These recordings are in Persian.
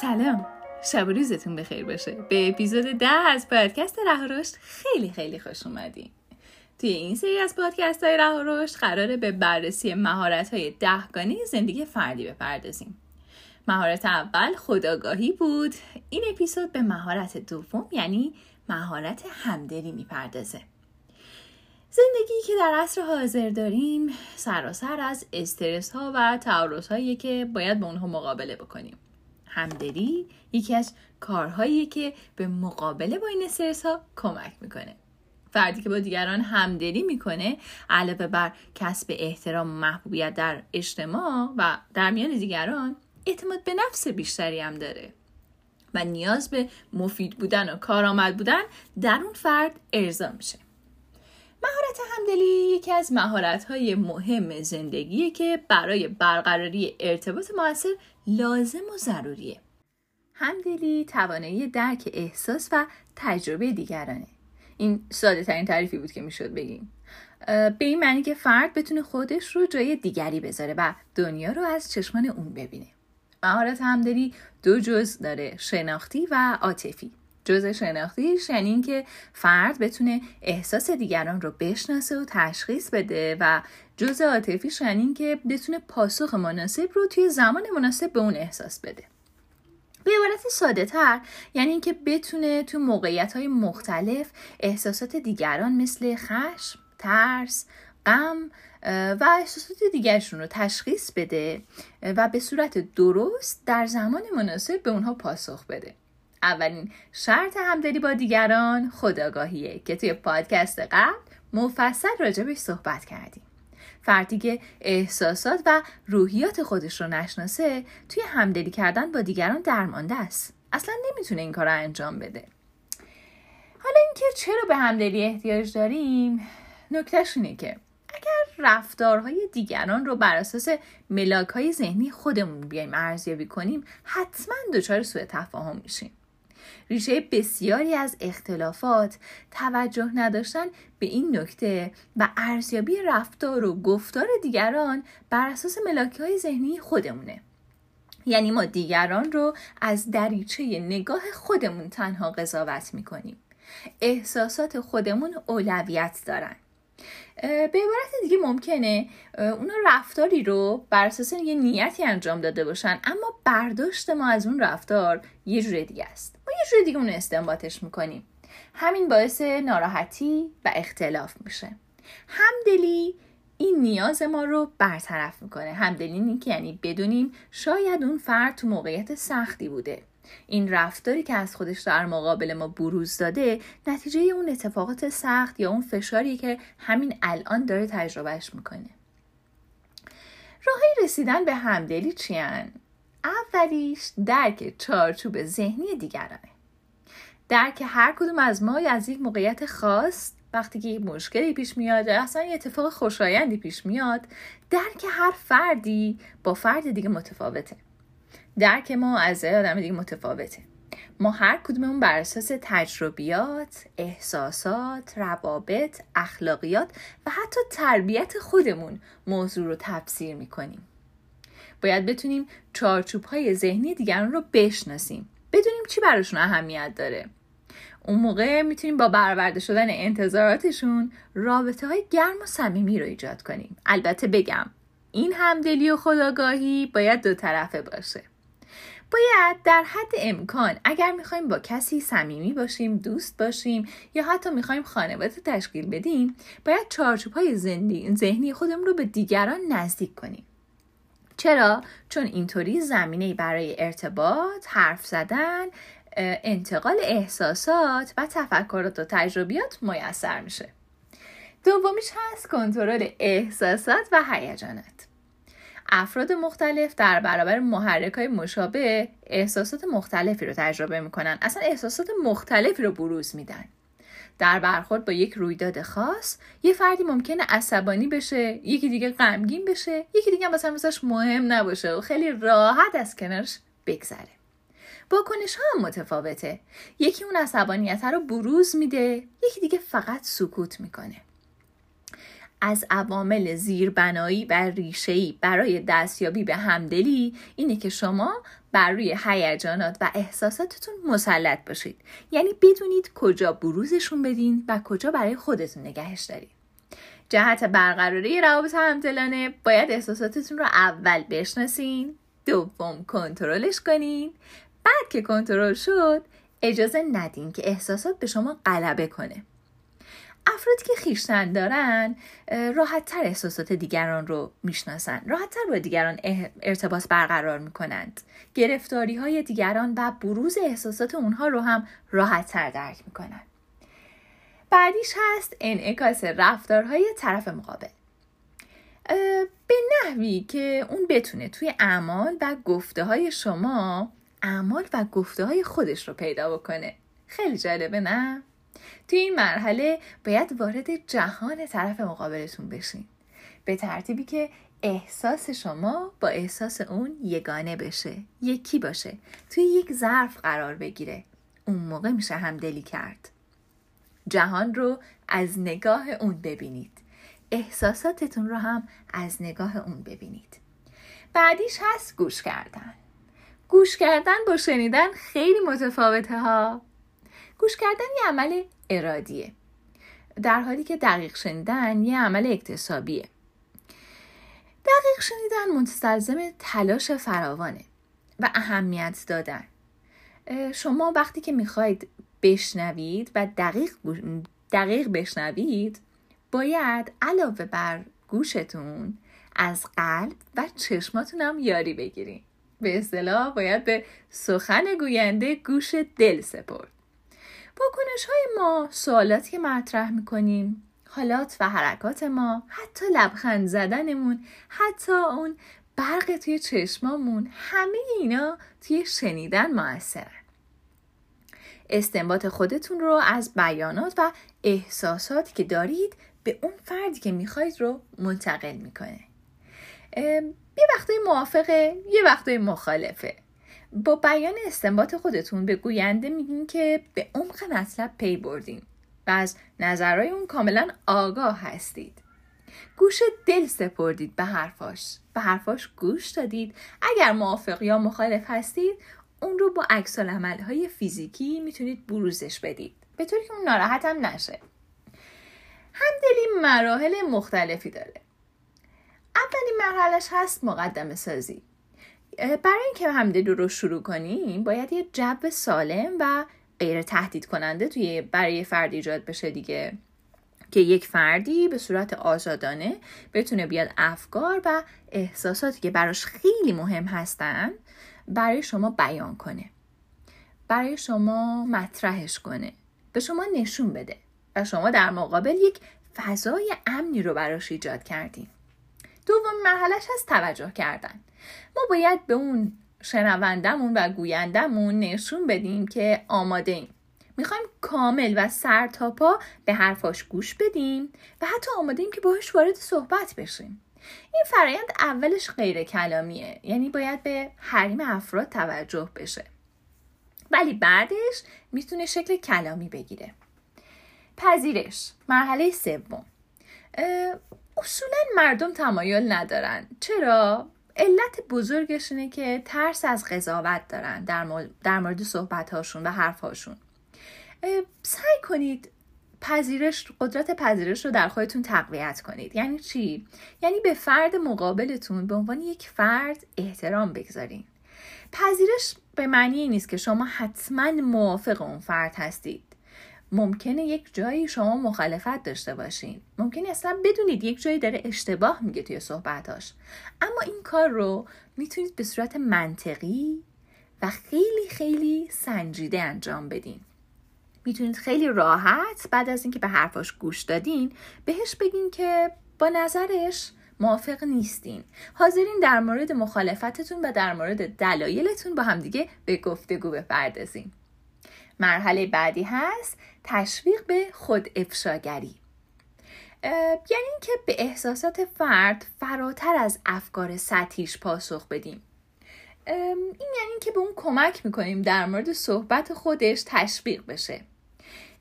سلام. شب و روزتون بخیر باشه. به اپیزود ده از پادکست ره رشد خیلی خیلی خوش اومدین. توی این سری از پادکست های ره رشد قراره به بررسی مهارت های دهگانه زندگی فردی بپردازیم. مهارت اول خداگاهی بود. این اپیزود به مهارت دوم یعنی مهارت همدلی می‌پردازه. زندگی که در عصر حاضر داریم سراسر از استرس ها و تعارض هایی که باید با اونها مقابله بکنیم. همدلی یکی از کارهایی که به مقابله با این استرس ها کمک می‌کنه. فردی که با دیگران همدلی می‌کنه علاوه بر کسب احترام و محبوبیت در اجتماع و در میان دیگران اعتماد به نفس بیشتری هم داره و نیاز به مفید بودن و کارآمد بودن در اون فرد ارضا میشه. مهارت همدلی یکی از مهارت مهم زندگیه که برای برقراری ارتباط موثر لازم و ضروریه. همدلی توانایی درک احساس و تجربه دیگرانه. این ساده ترین تعریفی بود که می‌شد بگیم. به این معنی که فرد بتونه خودش رو جای دیگری بذاره و دنیا رو از چشمان اون ببینه. مهارت همدلی دو جز داره شناختی و عاطفی. جزء شناختیش یعنی اینکه فرد بتونه احساس دیگران رو بشناسه و تشخیص بده و جزء عاطفیش یعنی اینکه بتونه پاسخ مناسب رو توی زمان مناسب به اون احساس بده. به عبارت ساده تر یعنی اینکه بتونه تو موقعیت های مختلف احساسات دیگران مثل خشم، ترس، غم و احساسات دیگرشون رو تشخیص بده و به صورت درست در زمان مناسب به اونها پاسخ بده. اولین شرط همدلی با دیگران خداگاهیه که توی پادکست قبل مفصل راجبش صحبت کردیم. فردی که احساسات و روحیات خودش رو نشناسه توی همدلی کردن با دیگران درمانده است. اصلا نمی‌تونه این کار رو انجام بده. حالا اینکه چرا به همدلی احتیاج داریم؟ نکتهش اینه که اگر رفتارهای دیگران رو بر اساس ملاک های ذهنی خودمون بیایم ارزیابی کنیم حتما دچار سوء تفاهم میشیم. ریشه بسیاری از اختلافات توجه نداشتن به این نکته و ارزیابی رفتار و گفتار دیگران بر اساس ملاکی های ذهنی خودمونه. یعنی ما دیگران رو از دریچه نگاه خودمون تنها قضاوت می‌کنیم. احساسات خودمون اولویت دارن. به عبارت دیگه ممکنه اونا رفتاری رو بر اساس یه نیتی انجام داده باشن اما برداشت ما از اون رفتار یه جور دیگه است. یه جور دیگه اون استنباطش می‌کنیم. همین باعث ناراحتی و اختلاف میشه. همدلی این نیاز ما رو برطرف می‌کنه. همدلی این که یعنی بدونیم شاید اون فرد تو موقعیت سختی بوده. این رفتاری که از خودش در مقابل ما بروز داده نتیجه اون اتفاقات سخت یا اون فشاری که همین الان داره تجربهش می‌کنه. راهی رسیدن به همدلی چیان؟ اولیش درک چارچوب ذهنی دیگرانه درک هر کدوم از ما از یک موقعیت خاص وقتی که یک مشکلی پیش میاد یا اصلا یه اتفاق خوشایندی پیش میاد درک هر فردی با فرد دیگه متفاوته. درک ما از آدم دیگه متفاوته. ما هر کدوممون بر اساس تجربیات، احساسات، روابط، اخلاقیات و حتی تربیت خودمون موضوع رو تفسیر می‌کنیم. باید بتونیم چارچوب های ذهنی دیگران رو بشناسیم. بدونیم چی براشون اهمیت داره. اون موقع می‌تونیم با برآورده شدن انتظاراتشون رابطه های گرم و صمیمی رو ایجاد کنیم. البته بگم این همدلی و خداگاهی باید دو طرفه باشه. باید در حد امکان اگر می‌خوایم با کسی صمیمی باشیم دوست باشیم یا حتی می‌خوایم خانواده تشکیل بدیم باید چارچوب های ذهنی خودمون رو به دیگران نزدیک کنیم چرا؟ چون اینطوری زمینه برای ارتباط حرف زدن انتقال احساسات و تفکرات و تجربیات میسر میشه. دومیش هست کنترل احساسات و هیجانات. افراد مختلف در برابر محرک های مشابه احساسات مختلفی رو تجربه می‌کنن. اصلا احساسات مختلفی رو بروز میدن. در برخورد با یک رویداد خاص یه فردی ممکنه عصبانی بشه یکی دیگه غمگین بشه یکی دیگه مثلا مثلش مهم نباشه و خیلی راحت از کنارش بگذره. واکنش ها هم متفاوته. یکی اون عصبانیت رو بروز میده یکی دیگه فقط سکوت می‌کنه. از عوامل زیربنایی و ریشه‌ای برای دستیابی به همدلی اینه که شما بر روی هیجانات و احساساتتون مسلط باشید. یعنی بدونید کجا بروزشون بدین و کجا برای خودتون نگهش دارید. جهت برقراری روابط همدلانه باید احساساتتون رو اول بشناسین دوم کنترلش کنین. بعد که کنترل شد اجازه ندین که احساسات به شما غلبه کنه. افرادی که خیشتن دارن راحت تر احساسات دیگران رو می‌شناسن. راحت تر با دیگران ارتباط برقرار می‌کنند. گرفتاری های دیگران و بروز احساسات اونها رو هم راحت تر درک می‌کنن. بعدیش هست انعکاس رفتارهای طرف مقابل. به نحوی که اون بتونه توی اعمال و گفته های شما اعمال و گفته های خودش رو پیدا بکنه. خیلی جالبه نه؟ توی این مرحله باید وارد جهان طرف مقابلتون بشین. به ترتیبی که احساس شما با احساس اون یگانه بشه یکی باشه. توی یک ظرف قرار بگیره. اون موقع میشه همدلی کرد. جهان رو از نگاه اون ببینید. احساساتتون رو هم از نگاه اون ببینید. بعدیش هست گوش کردن. گوش کردن با شنیدن خیلی متفاوته ها. گوش کردن یه عمل ارادیه. در حالی که دقیق شنیدن یه عمل اکتسابیه. دقیق شنیدن مستلزم تلاش فراوانه و اهمیت دادن. شما وقتی که می‌خواید بشنوید و دقیق, دقیق بشنوید باید علاوه بر گوشتون از قلب و چشماتون هم یاری بگیریم به اصطلاح باید به سخن گوینده گوش دل سپرد. واکنش های ما سوالاتی که مطرح می‌کنیم حالات و حرکات ما حتی لبخند زدنمون حتی اون برق توی چشمامون همه اینا توی شنیدن موثرن استنباط خودتون رو از بیانات و احساساتی که دارید به اون فردی که می‌خواید رو منتقل می‌کنه. یه وقتای موافقه یه وقتای مخالفه. با بیان استنباط خودتون به گوینده میگین که به عمق مطلب پی بردین و از نظرهای اون کاملا آگاه هستید. گوش دل سپردید به حرفاش. به حرفاش گوش دادید. اگر موافق یا مخالف هستید اون رو با عکس های فیزیکی می‌تونید بروزش بدید. به طوری که اون ناراحت هم نشه. همدلی مراحل مختلفی داره. اولین مرحلش هست مقدمه سازی برای اینکه همدلی رو شروع کنیم باید یه جو سالم و غیر تهدید کننده توی برای فرد ایجاد بشه دیگه. که یک فردی به صورت آزادانه بتونه بیاد افکار و احساساتی که براش خیلی مهم هستن برای شما بیان کنه. برای شما مطرحش کنه. به شما نشون بده. و شما در مقابل یک فضای امنی رو براش ایجاد کردیم دوم مرحلهش از توجه کردن. ما باید به اون شنوندمون و گویندمون نشون بدیم که آماده ایم. می‌خوایم کامل و سر تا پا به حرفاش گوش بدیم و حتی آماده ایم که باهاش وارد صحبت بشیم. این فرایند اولش غیر کلامیه یعنی باید به حریم افراد توجه بشه. ولی بعدش می‌تونه شکل کلامی بگیره. پذیرش. مرحله سوم. اصولا مردم تمایل ندارن. چرا؟ علت بزرگش اینه که ترس از قضاوت دارن در مورد, در مورد صحبت هاشون و حرف هاشون سعی کنید پذیرش قدرت پذیرش رو در خودتون تقویت کنید. یعنی چی؟ یعنی به فرد مقابلتون به عنوان یک فرد احترام بگذارین. پذیرش به معنی نیست که شما حتما موافق اون فرد هستید. ممکنه یک جایی شما مخالفت داشته باشین. ممکنه اصلا بدونید یک جایی داره اشتباه میگه توی صحبتاش. اما این کار رو می‌تونید به صورت منطقی و خیلی خیلی سنجیده انجام بدین. می‌تونید خیلی راحت بعد از اینکه به حرفاش گوش دادین بهش بگین که با نظرش موافق نیستین. حاضرین در مورد مخالفتتون و در مورد دلایلتون با همدیگه به گفتگو بپردازین. مرحله بعدی هست تشویق به خود افشاگری یعنی اینکه به احساسات فرد فراتر از افکار سطحیش پاسخ بدیم. این یعنی که به اون کمک می‌کنیم در مورد صحبت خودش تشویق بشه.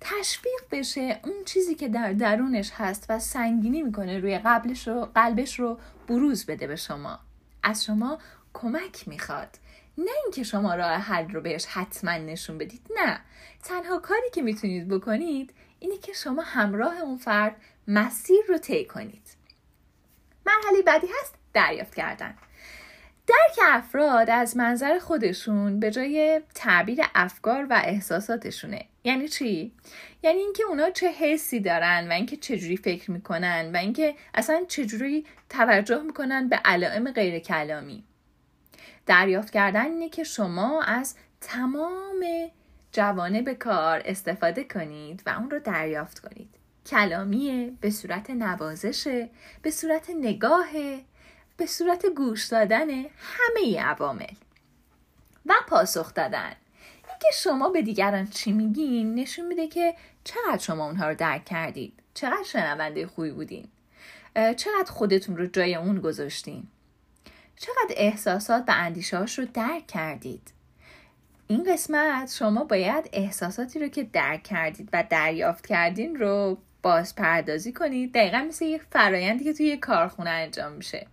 تشویق بشه اون چیزی که در درونش هست و سنگینی می‌کنه روی قبلش رو قلبش رو بروز بده به شما. از شما کمک می‌خواد. نه اینکه شما راه حل رو بهش حتما نشون بدید نه. تنها کاری که می‌تونید بکنید اینه که شما همراه اون فرد مسیر رو طی کنید. مرحله بعدی هست دریافت کردن. درک افراد از منظر خودشون به جای تعبیر افکار و احساساتشونه. یعنی چی؟ یعنی اینکه اونا چه حسی دارن و اینکه چجوری فکر می‌کنن و اینکه اصلا چجوری توجه می‌کنن به علائم غیر کلامی دریافت کردن اینه که شما از تمام جوانب کار استفاده کنید و اون رو دریافت کنید. کلامیه به صورت نوازشه به صورت نگاهه به صورت گوش دادن همه عوامل. و پاسخ دادن. اینکه شما به دیگران چی میگین نشون میده که چقدر شما اونها رو درک کردید. چقدر شنونده خوبی بودین. چقدر خودتون رو جای اون گذاشتین. چقدر احساسات و اندیشهاش رو درک کردید؟ این قسمت شما باید احساساتی رو که درک کردید و دریافت کردین رو باز پردازی کنید. دقیقا مثل یک فرایندی که توی یک کارخونه انجام میشه.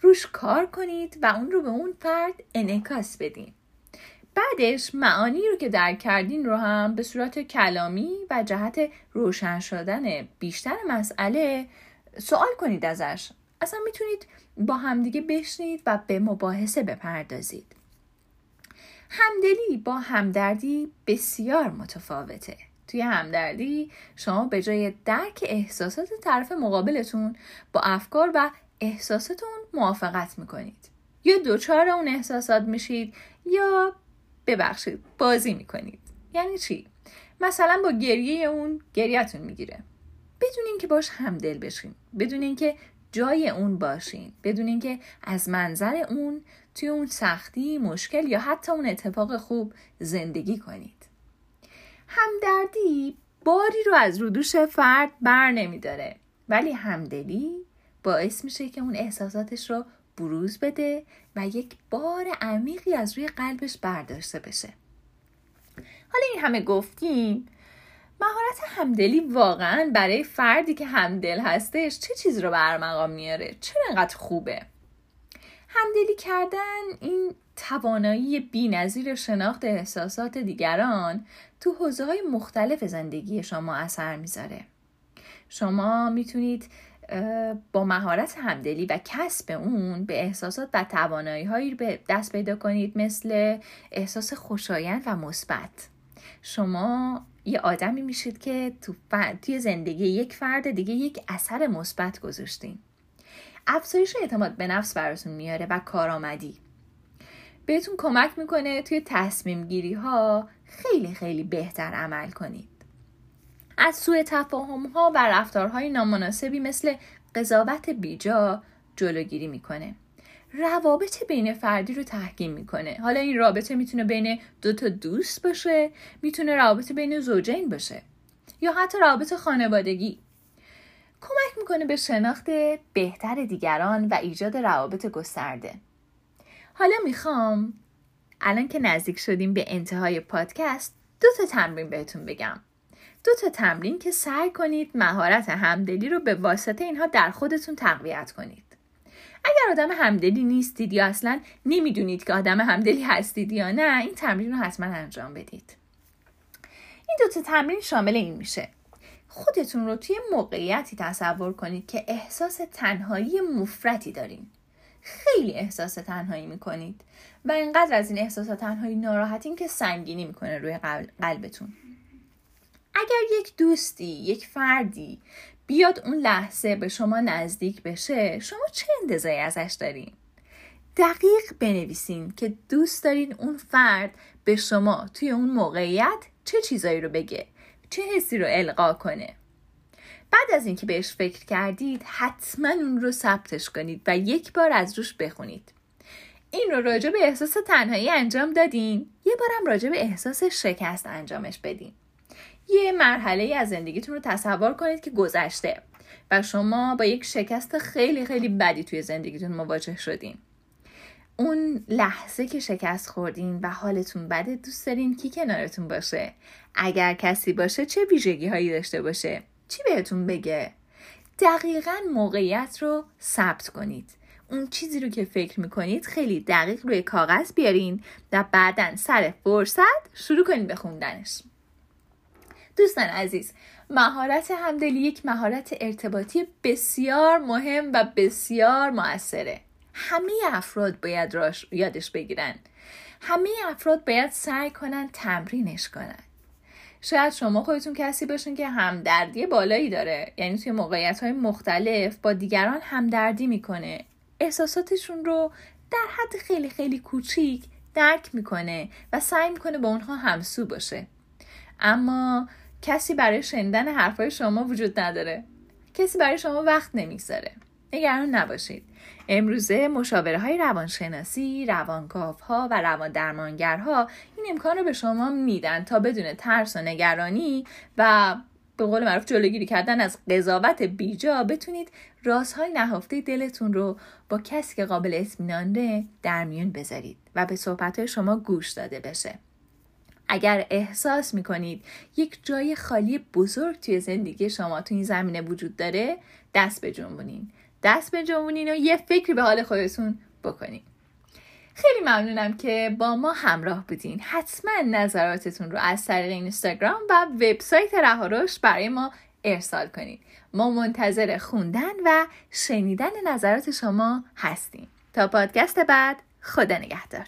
روش کار کنید و اون رو به اون فرد انعکاس بدین. بعدش معانی رو که درک کردین رو هم به صورت کلامی و جهت روشن شدن بیشتر مسئله سوال کنید ازش. اصلا می‌تونید با همدیگه بشنید و به مباحثه بپردازید. همدلی با همدردی بسیار متفاوته. توی همدردی شما به جای درک احساسات طرف مقابلتون با افکار و احساساتون موافقت می‌کنید. یا دوچار اون احساسات میشید یا ببخشید بازی می‌کنید. یعنی چی؟ مثلا با گریه اون گریهتون می‌گیره. بدون اینکه باش همدل بشین بدون اینکه جای اون باشین. بدون اینکه از منظر اون توی اون سختی مشکل یا حتی اون اتفاق خوب زندگی کنید. همدردی باری رو از رودوش فرد بر نمیداره. ولی همدلی باعث میشه که اون احساساتش رو بروز بده و یک بار عمیقی از روی قلبش برداشته بشه. حالا این همه گفتیم مهارت همدلی واقعا برای فردی که همدل هستش چه چیز رو برمقام میاره؟ چرا انقدر خوبه؟ همدلی کردن این توانایی بینظیر شناخت احساسات دیگران تو حوزه های مختلف زندگی شما اثر می‌ذاره. شما می‌تونید با مهارت همدلی و کسب اون به احساسات و توانایی هایی به دست پیدا کنید مثل احساس خوشایند و مثبت. شما یه آدمی میشید که تو توی زندگی یک فرد دیگه یک اثر مثبت گذاشتین. افزایش اعتماد به نفس براتون میاره و کارآمدی. بهتون کمک می‌کنه توی تصمیم گیری ها خیلی خیلی بهتر عمل کنید. از سوء تفاهم ها و رفتارهای نامناسبی مثل قضاوت بیجا جلوگیری می‌کنه. روابط بین فردی رو تحکیم می‌کنه. حالا این رابطه می‌تونه بین دو تا دوست باشه می‌تونه رابطه بین زوجین باشه یا حتی رابطه خانوادگی. کمک می‌کنه به شناخت بهتر دیگران و ایجاد روابط گسترده. حالا می‌خوام الان که نزدیک شدیم به انتهای پادکست دو تا تمرین بهتون بگم. دو تا تمرین که سعی کنید مهارت همدلی رو به واسطه اینها در خودتون تقویت کنید. اگر آدم همدلی نیستید یا اصلا نمی‌دونید که آدم همدلی هستید یا نه این تمرین رو حتما انجام بدید. این دو تا تمرین شامل این میشه. خودتون رو توی موقعیتی تصور کنید که احساس تنهایی مفرتی دارین. خیلی احساس تنهایی می‌کنید. و اینقدر از این احساس تنهایی ناراحتین که سنگینی می‌کنه روی قلبتون. اگر یک دوستی یک فردی بیاد اون لحظه به شما نزدیک بشه شما چه انتظاری ازش دارین؟ دقیق بنویسین که دوست دارین اون فرد به شما توی اون موقعیت چه چیزایی رو بگه چه حسی رو القا کنه. بعد از اینکه بهش فکر کردید حتما اون رو ثبتش کنید و یک بار از روش بخونید. این رو راجع به احساس تنهایی انجام دادین یه بارم راجع به احساس شکست انجامش بدین. یه مرحله از زندگیتون رو تصور کنید که گذشته و شما با یک شکست خیلی خیلی بدی توی زندگیتون مواجه شدین. اون لحظه که شکست خوردین و حالتون بده دوست دارین کی کنارتون باشه؟ اگر کسی باشه چه ویژگی هایی داشته باشه؟ چی بهتون بگه؟ دقیقا موقعیت رو ثبت کنید. اون چیزی رو که فکر می‌کنید خیلی دقیق روی کاغذ بیارین و بعدا سر فرصت شروع کنید به خوندنش. دوستان عزیز مهارت همدلی یک مهارت ارتباطی بسیار مهم و بسیار موثره. همه افراد باید راش یادش بگیرن. همه افراد باید سعی کنن تمرینش کنن. شاید شما خودتون کسی باشین که همدردی بالایی داره. یعنی توی موقعیت های مختلف با دیگران همدردی می‌کنه. احساساتشون رو در حد خیلی خیلی کوچیک درک می‌کنه و سعی می‌کنه با اونها همسو باشه. اما کسی برای شنیدن حرفای شما وجود نداره. کسی برای شما وقت نمی‌گذاره. نگران نباشید. امروزه مشاوره های روانشناسی، روانکاف ها و روان درمانگرها این امکان رو به شما میدن تا بدون ترس و نگرانی و به قول معروف جلوگیری کردن از قضاوت بیجا بتونید رازهای نهفته دلتون رو با کسی که قابل اطمینانه در میون بذارید و به صحبت شما گوش داده بشه. اگر احساس می‌کنید یک جای خالی بزرگ توی زندگی شما تو این زمینه وجود داره دست بجنبونین. دست بجنبونین و یه فکری به حال خودتون بکنین. خیلی ممنونم که با ما همراه بودین. حتما نظراتتون رو از طریق اینستاگرام و وبسایت رهاروش برای ما ارسال کنید ما منتظر خوندن و شنیدن نظرات شما هستیم. تا پادکست بعد خدا نگهدار.